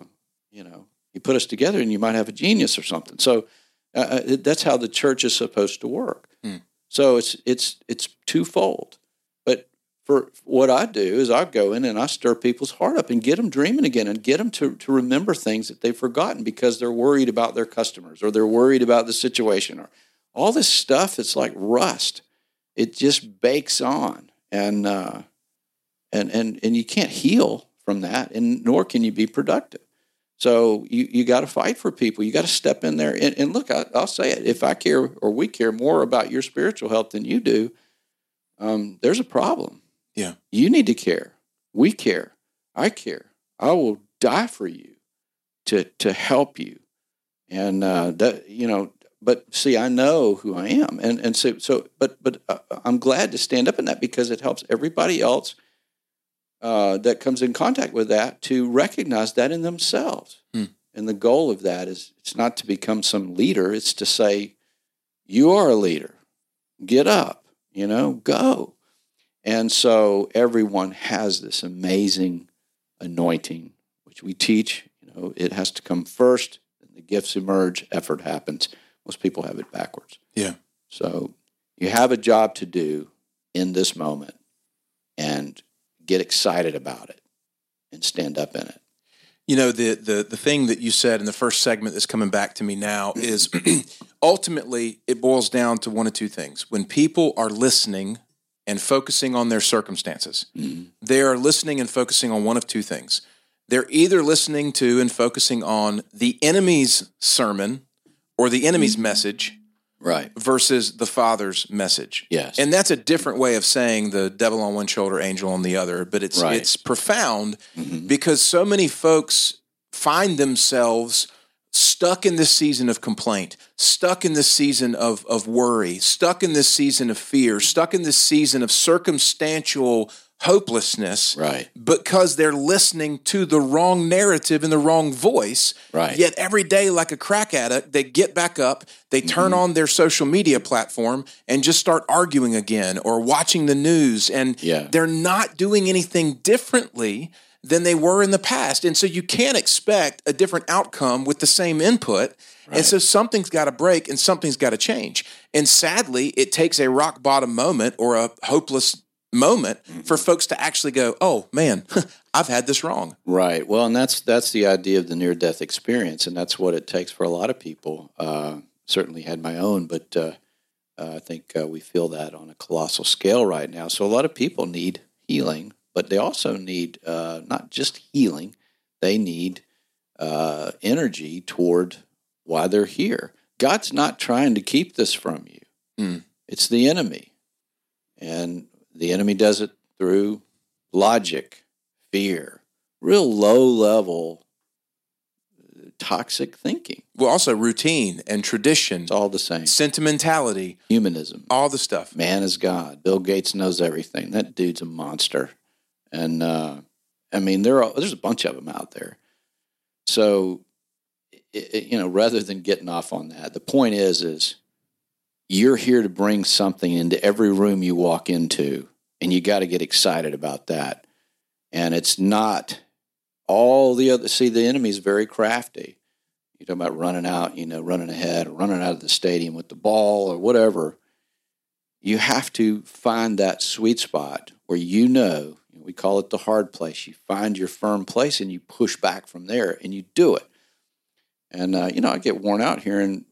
S3: you know, you put us together, and you might have a genius or something. So uh, uh that's how the church is supposed to work. Hmm. So it's it's it's twofold for what I do is I go in and I stir people's heart up and get them dreaming again and get them to, to remember things that they've forgotten because they're worried about their customers or they're worried about the situation or all this stuff. It's like rust. It just bakes on and, uh, and, and, and you can't heal from that and nor can you be productive. So you, you got to fight for people. You got to step in there and, and look, I, will say it. If I care or we care more about your spiritual health than you do, um, there's a problem
S2: yeah.
S3: You need to care. We care. I care. I will die for you. to to help you, and uh, that you know. But see, I know who I am, and and so so. But but uh, I'm glad to stand up in that because it helps everybody else uh, that comes in contact with that to recognize that in themselves.
S2: Hmm.
S3: And the goal of that is it's not to become some leader; it's to say, "You are a leader. Get up. You know, go." And so everyone has this amazing anointing, which we teach. You know, it has to come first, and the gifts emerge, effort happens. Most people have it backwards.
S2: Yeah.
S3: So you have a job to do in this moment and get excited about it and stand up in it.
S2: You know, the, the, the thing that you said in the first segment that's coming back to me now is ultimately it boils down to one of two things. When people are listening and focusing on their circumstances, they are listening and focusing on one of two things. They're either listening to and focusing on the enemy's sermon or the enemy's message
S3: Right.
S2: versus the Father's message.
S3: Yes.
S2: And that's a different way of saying the devil on one shoulder, angel on the other, but it's
S3: Right.
S2: it's profound
S3: Mhm.
S2: because so many folks find themselves stuck in this season of complaint, stuck in this season of of worry, stuck in this season of fear, stuck in this season of circumstantial hopelessness
S3: Right.
S2: because they're listening to the wrong narrative and the wrong voice.
S3: Right.
S2: Yet every day, like a crack addict, they get back up, they turn
S3: Mm-hmm.
S2: on their social media platform and just start arguing again or watching the news. And
S3: Yeah.
S2: they're not doing anything differently than they were in the past. And so you can't expect a different outcome with the same input. And so something's got to break and something's got to change. And sadly, it takes a rock bottom moment or a hopeless moment for folks to actually go, "Oh man, I've had this wrong."
S3: Right. Well, and that's that's the idea of the near death experience, and that's what it takes for a lot of people. Uh, certainly had my own, but uh, uh, I think uh, we feel that on a colossal scale right now. So a lot of people need healing, but they also need uh, not just healing; they need uh, energy toward why they're here. God's not trying to keep this from you.
S2: Mm.
S3: It's the enemy, and the enemy does it through logic, fear, real low level uh, toxic thinking.
S2: Well, also routine and tradition,
S3: It's all the same.
S2: sentimentality,
S3: Humanism.
S2: all the stuff.
S3: Man is God. Bill Gates knows everything. That dude's a monster. And uh, I mean, there are there's a bunch of them out there. So, i i you know, rather than getting off on that, the point is, is you're here to bring something into every room you walk into, and you got to get excited about that. And it's not all the other. See, the enemy's very crafty. You talk about running out, you know, running ahead, or running out of the stadium with the ball or whatever. You have to find that sweet spot where you know, we call it the hard place. You find your firm place and you push back from there and you do it. And, uh, you know, I get worn out hearing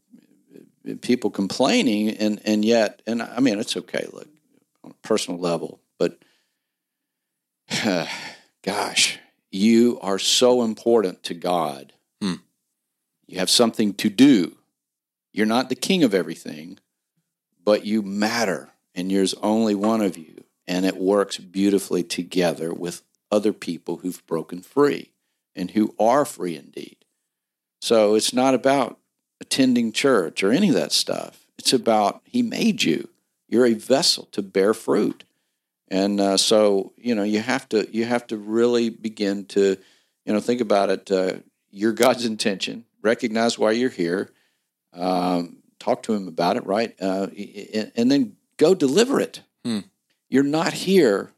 S3: uh, people complaining and, and yet, and I mean, it's okay, look, on a personal level, but gosh, you are so important to God.
S2: Hmm.
S3: You have something to do. You're not the king of everything, but you matter, and there's only one of you, and it works beautifully together with other people who've broken free and who are free indeed. So it's not about attending church or any of that stuff. It's about He made you. You're a vessel to bear fruit, and uh, so you know you have to you have to really begin to you know think about it. Uh, you're God's intention. Recognize why you're here. Um, talk to Him about it, right? Uh, and, and then go deliver it.
S2: Hmm.
S3: You're not here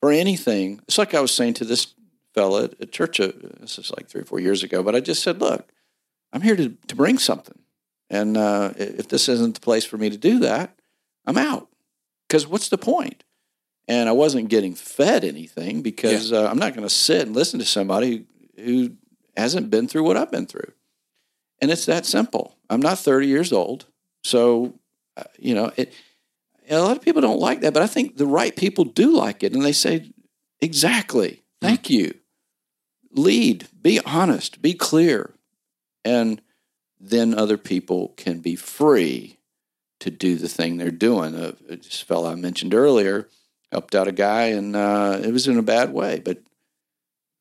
S3: for anything. It's like I was saying to this fella at, church. Uh, this is like three or four years ago, but I just said, "Look, I'm here to to bring something, and uh, if this isn't the place for me to do that, I'm out. Because what's the point?" And I wasn't getting fed anything because uh, I'm not going to sit and listen to somebody who hasn't been through what I've been through. And it's that simple. I'm not 30 years old, so uh, you know it. A lot of people don't like that, but I think the right people do like it, and they say, "Exactly, thank you." Lead, be honest, be clear, and then other people can be free to do the thing they're doing. Uh, this fellow I mentioned earlier helped out a guy, and uh, it was in a bad way, but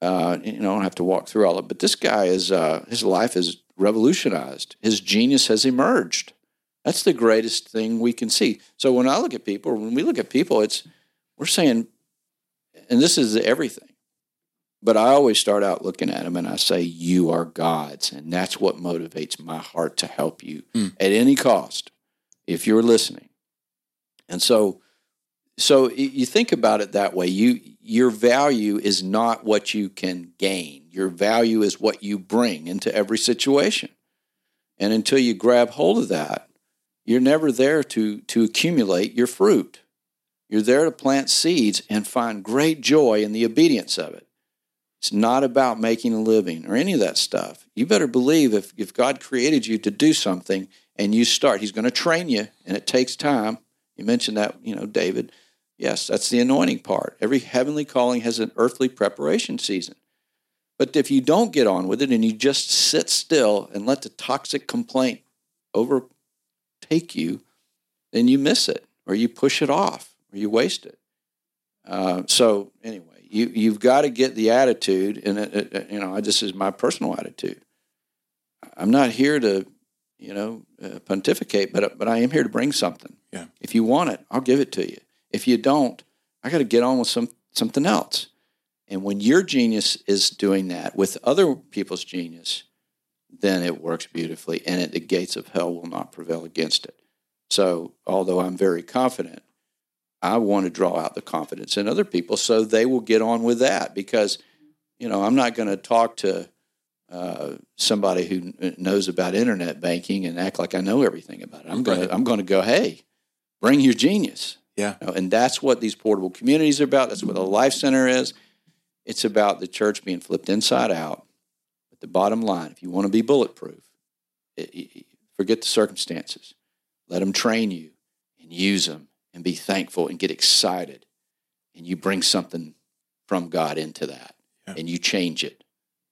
S3: Uh, you know, I don't have to walk through all of it, but this guy is uh, his life is revolutionized. His genius has emerged. That's the greatest thing we can see. So when I look at people, when we look at people, it's we're saying, and this is everything. But I always start out looking at them and I say, You are God's. And that's what motivates my heart to help you
S2: Mm.
S3: at any cost if you're listening. And so, so you think about it that way. You, your value is not what you can gain. Your value is what you bring into every situation. And until you grab hold of that, you're never there to, to accumulate your fruit. You're there to plant seeds and find great joy in the obedience of it. It's not about making a living or any of that stuff. You better believe if, if God created you to do something and you start, He's going to train you, and it takes time. You mentioned that, you know, David. Yes, that's the anointing part. Every heavenly calling has an earthly preparation season. But if you don't get on with it and you just sit still and let the toxic complaint overtake you, then you miss it or you push it off or you waste it. Uh, so anyway, you you've got to get the attitude, and it, it, you know this is my personal attitude. I'm not here to, you know, uh, pontificate, but but I am here to bring something.
S2: Yeah.
S3: If you want it, I'll give it to you. If you don't, I got to get on with some something else. And when your genius is doing that with other people's genius, then it works beautifully, and it, the gates of hell will not prevail against it. So, although I'm very confident, I want to draw out the confidence in other people so they will get on with that because, you know, I'm not going to talk to uh, somebody who knows about internet banking and act like I know everything about it. I'm going
S2: Right.
S3: to I'm going to go, hey, bring your genius.
S2: Yeah.
S3: You know, and that's what these portable communities are about. That's what a Life Center is. It's about the church being flipped inside out. The bottom line, if you want to be bulletproof, it, it- forget the circumstances. Let them train you and use them and be thankful and get excited. And you bring something from God into that
S2: Yeah.
S3: and you change it.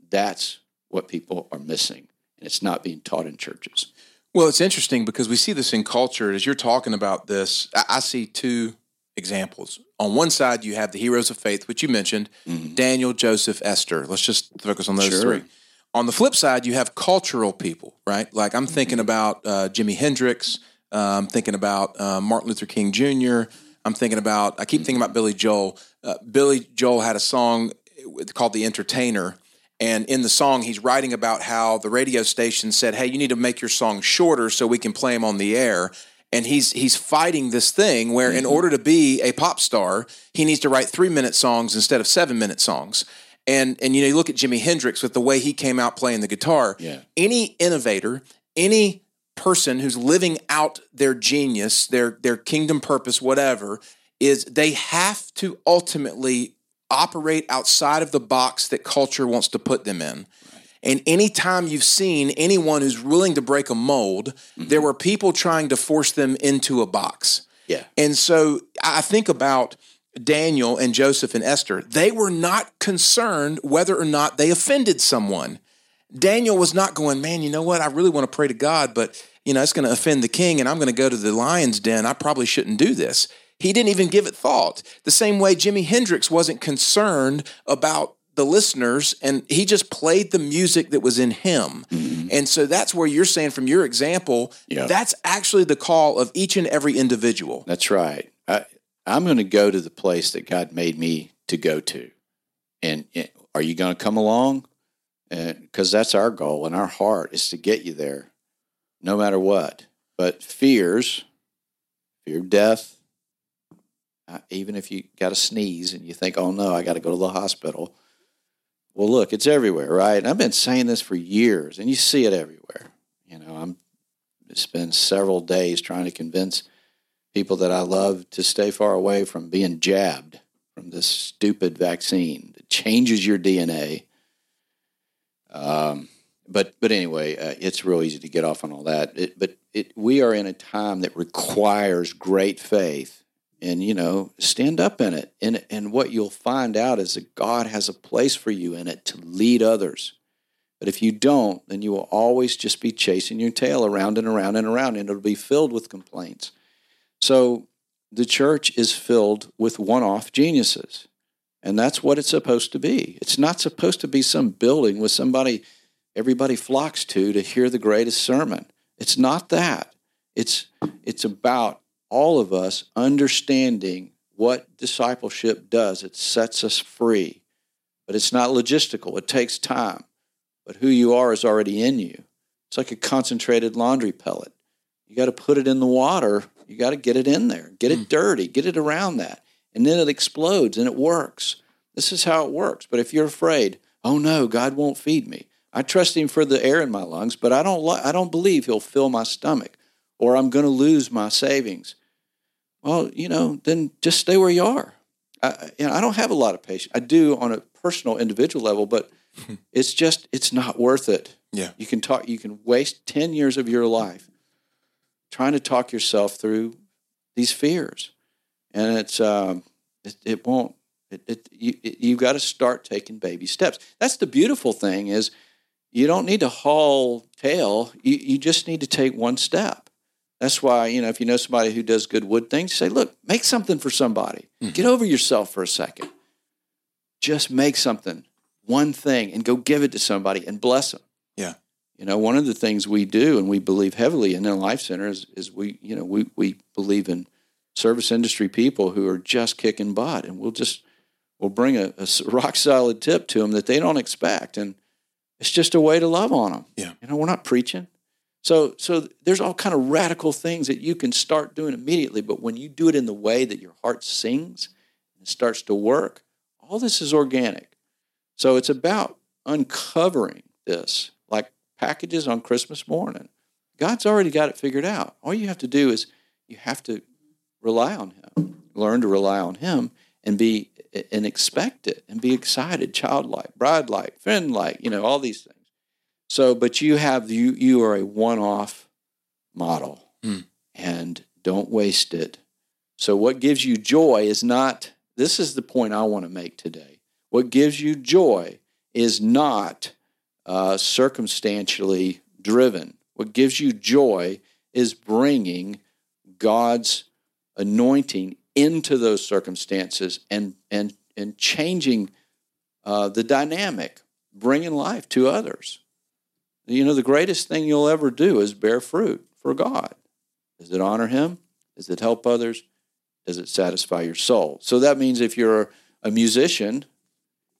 S3: That's what people are missing. And it's not being taught in churches.
S2: Well, it's interesting because we see this in culture. As you're talking about this, I, I see two examples. On one side, you have the heroes of faith, which you mentioned mm-hmm. Daniel, Joseph, Esther. Let's just focus on those
S3: Sure.
S2: three. On the flip side, you have cultural people, right? Like I'm thinking about uh, Jimi Hendrix. Uh, I'm thinking about uh, Martin Luther King Jr. I'm thinking about, I keep thinking about Billy Joel. Uh, Billy Joel had a song called The Entertainer. And in the song, he's writing about how the radio station said, "Hey, you need to make your song shorter so we can play them on the air." And he's he's fighting this thing where, in order to be a pop star, he needs to write three minute songs instead of seven minute songs. And and you know, you look at Jimi Hendrix with the way he came out playing the guitar.
S3: Yeah.
S2: Any innovator, any person who's living out their genius, their their kingdom purpose, whatever, is they have to ultimately operate outside of the box that culture wants to put them in. And anytime you've seen anyone who's willing to break a mold, mm-hmm. there were people trying to force them into a box.
S3: Yeah.
S2: And so I think about Daniel and Joseph and Esther. They were not concerned whether or not they offended someone. Daniel was not going, man, you know what? I really want to pray to God, but you know, it's going to offend the king and I'm going to go to the lion's den. I probably shouldn't do this. He didn't even give it thought. The same way Jimi Hendrix wasn't concerned about the listeners and he just played the music that was in him. Mm-hmm. And so that's where you're saying from your example,
S3: Yeah.
S2: that's actually the call of each and every individual.
S3: That's right. I'm going to go to the place that God made me to go to. And eh, are you going to come along? Because that's our goal and our heart is to get you there, no matter what. But fears, fear of death, even if you got to sneeze and you think, oh no, I got to go to the hospital. Well, look, it's everywhere, right? And I've been saying this for years, and you see it everywhere. You know, I'm spend several days trying to convince people that I love to stay far away from being jabbed from this stupid vaccine that changes your DNA. Um, but but anyway, uh, it's real easy to get off on all that. It, but it, we are in a time that requires great faith, and you know, stand up in it. And and what you'll find out is that God has a place for you in it to lead others. But if you don't, then you will always just be chasing your tail around and around and around, and it'll be filled with complaints. So the church is filled with one off geniuses. And that's what it's supposed to be. It's not supposed to be some building with somebody everybody flocks to to hear the greatest sermon. It's not that. It's it's about all of us understanding what discipleship does. It sets us free. But it's not logistical. It takes time. But who you are is already in you. It's like a concentrated laundry pellet. You got to put it in the water. You got to get it in there. Get it mm. dirty. Get it around that. And then it explodes and it works. This is how it works. But if you're afraid, oh no, God won't feed me. I trust him for the air in my lungs, but I don't I don't believe he'll fill my stomach or I'm going to lose my savings. Well, you know, then just stay where you are. I, you know, I don't have a lot of patience. I do on a personal, individual level, but it's just it's not worth it.
S2: Yeah,
S3: you can talk. You can waste ten years of your life trying to talk yourself through these fears, and it's um, it, it won't. It, it you it, you've got to start taking baby steps. That's the beautiful thing is you don't need to haul tail. You you just need to take one step. That's why, you know, if you know somebody who does good wood things, say, look, make something for somebody. Mm-hmm. Get over yourself for a second. Just make something, one thing, and go give it to somebody and bless them.
S2: Yeah.
S3: You know, one of the things we do and we believe heavily in the Life Center is, is we, you know, we, we believe in service industry people who are just kicking butt and we'll just, we'll bring a, a rock solid tip to them that they don't expect. And it's just a way to love on them.
S2: Yeah.
S3: You know, we're not preaching. So, so there's all kind of radical things that you can start doing immediately. But when you do it in the way that your heart sings and starts to work, all this is organic. So it's about uncovering this, packages on Christmas morning. God's already got it figured out. All you have to do is you have to rely on Him, learn to rely on Him, and be and expect it, and be excited, childlike, bride-like, friend-like. You know all these things. So, but you have you you are a one-off model, mm. and don't waste it. So, what gives you joy is not. This is the point I want to make today. What gives you joy is not uh, circumstantially driven. What gives you joy is bringing God's anointing into those circumstances and and and changing uh, the dynamic, bringing life to others. You know, the greatest thing you'll ever do is bear fruit for God. Does it honor Him? Does it help others? Does it satisfy your soul? So that means if you're a musician,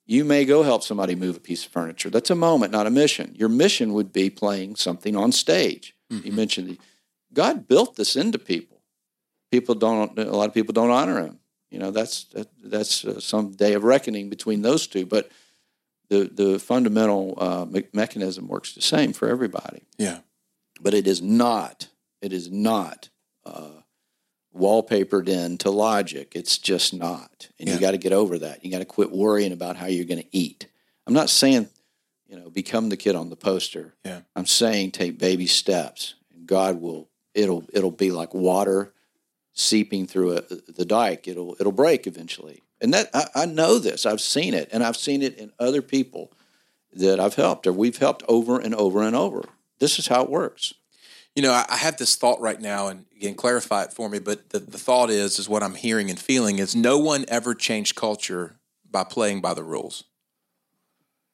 S3: you may go help somebody move a piece of furniture. That's a moment, not a mission. Your mission would be playing something on stage. Mm-hmm. You mentioned God built this into people. People don't. A lot of people don't honor Him. You know, that's that, that's uh, some day of reckoning between those two. But the the fundamental uh, me- mechanism works the same for everybody.
S2: Yeah,
S3: but it is not. It is not uh, wallpapered into logic. It's just not, and yeah. you got to get over that. You got to quit worrying about how you're going to eat. I'm not saying you know become the kid on the poster.
S2: Yeah,
S3: I'm saying take baby steps, and God will. It'll it'll be like water seeping through a, the dike. It'll it'll break eventually and that I, I, know this. I've seen it, and I've seen it in other people that I've helped or we've helped over and over and over. This is how it works.
S2: You know, I, I have this thought right now, and again, clarify it for me. But the, the thought is, is what I'm hearing and feeling is no one ever changed culture by playing by the rules.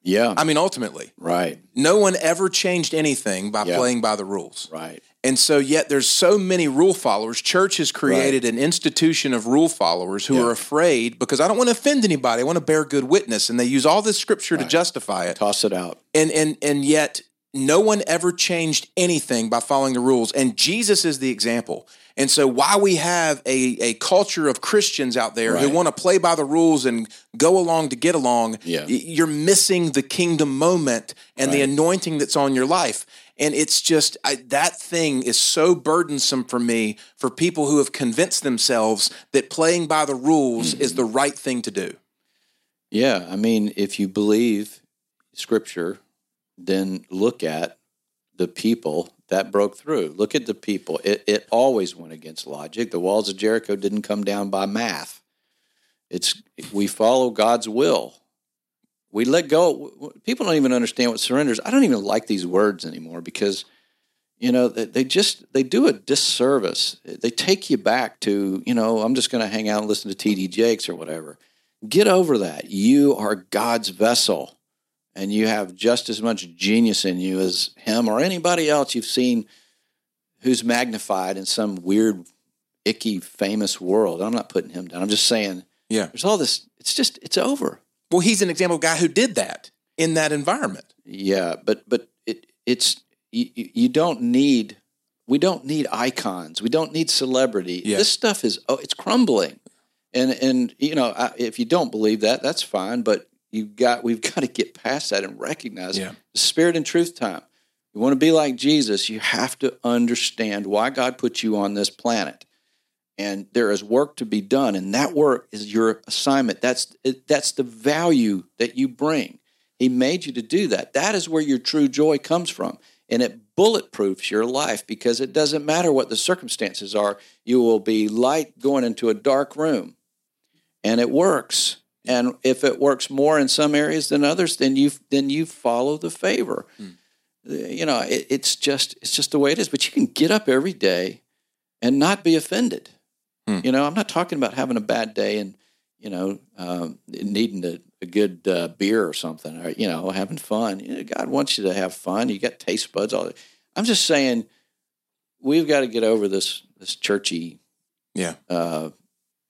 S3: Yeah.
S2: I mean, ultimately.
S3: Right.
S2: No one ever changed anything by yeah. playing by the rules.
S3: Right.
S2: And so, yet there's so many rule followers. Church has created right. an institution of rule followers who yeah. are afraid because I don't want to offend anybody. I want to bear good witness, and they use all this scripture right. to justify it.
S3: Toss it out.
S2: And and and yet, no one ever changed anything by following the rules. And Jesus is the example. And so, why we have a, a culture of Christians out there right. who want to play by the rules and go along to get along,
S3: yeah.
S2: you're missing the kingdom moment and the anointing that's on your life. And it's just I, that thing is so burdensome for me for people who have convinced themselves that playing by the rules mm-hmm. is the right thing to do.
S3: Yeah. I mean, if you believe scripture, then look at the people that broke through. Look at the people. It, it always went against logic. The walls of Jericho didn't come down by math. It's we follow God's will. We let go. People don't even understand what surrender is. I don't even like these words anymore because, you know, they just they do a disservice. They take you back to, you know, I'm just going to hang out and listen to T.D. Jakes or whatever. Get over that. You are God's vessel, and you have just as much genius in you as him or anybody else you've seen who's magnified in some weird, icky, famous world. I'm not putting him down. I'm just saying,
S2: Yeah.
S3: there's all this. It's just, it's over.
S2: Well, he's an example of a guy who did that in that environment.
S3: Yeah, but but it it's you, you don't need we don't need icons. We don't need celebrity.
S2: Yeah.
S3: This stuff is oh, it's crumbling, and and you know I, if you don't believe that, that's fine. But you got we've got to get past that and recognize
S2: Yeah.
S3: the spirit and truth time. You want to be like Jesus, you have to understand why God put you on this planet. And there is work to be done, and that work is your assignment. That's that's the value that you bring. He made you to do that. That is where your true joy comes from. And it bulletproofs your life because it doesn't matter what the circumstances are. You will be light going into a dark room. And it works. And if it works more in some areas than others, then you then you follow the favor. You know, it, it's just it's just the way it is. But you can get up every day and not be offended.
S2: Hmm.
S3: You know, I'm not talking about having a bad day and you know um, needing a, a good uh, beer or something, or you know, having fun. You know, God wants you to have fun. You got taste buds. All that. I'm just saying, we've got to get over this this churchy
S2: Yeah.
S3: uh,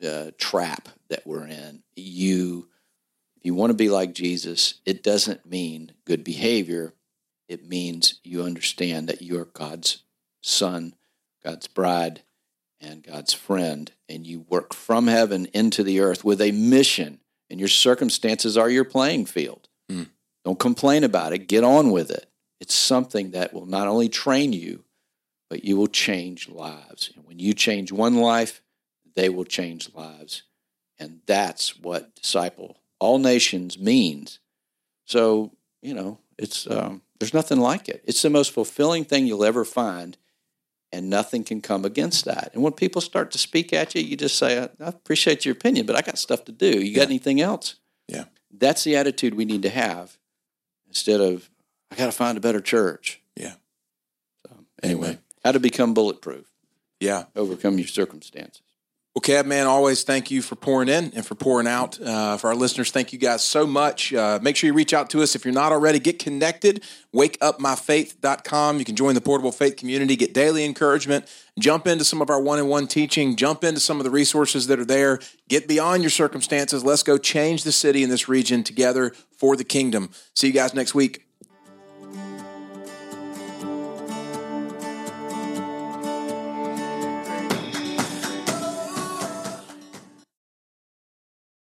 S3: uh, trap that we're in. You, if you want to be like Jesus, it doesn't mean good behavior. It means you understand that you're God's son, God's bride, and God's friend, and you work from heaven into the earth with a mission, and your circumstances are your playing field.
S2: Hmm.
S3: Don't complain about it. Get on with it. It's something that will not only train you, but you will change lives. And when you change one life, they will change lives. And that's what disciple all nations means. So, you know, it's um, there's nothing like it. It's the most fulfilling thing you'll ever find, and nothing can come against that. And when people start to speak at you, you just say, I I appreciate your opinion, but I got stuff to do. You got
S2: Yeah.
S3: anything else?
S2: Yeah.
S3: That's the attitude we need to have instead of, I got to find a better church.
S2: Yeah.
S3: So, anyway,
S2: Amen.
S3: how to become bulletproof,
S2: Yeah.
S3: overcome your circumstances.
S2: Well, Kev, man, always thank you for pouring in and for pouring out. Uh, for our listeners, thank you guys so much. Uh, make sure you reach out to us. If you're not already, get connected. WakeUpMyFaith.com. You can join the Portable Faith community, get daily encouragement, jump into some of our one on one teaching, jump into some of the resources that are there, get beyond your circumstances. Let's go change the city in this region together for the kingdom. See you guys next week.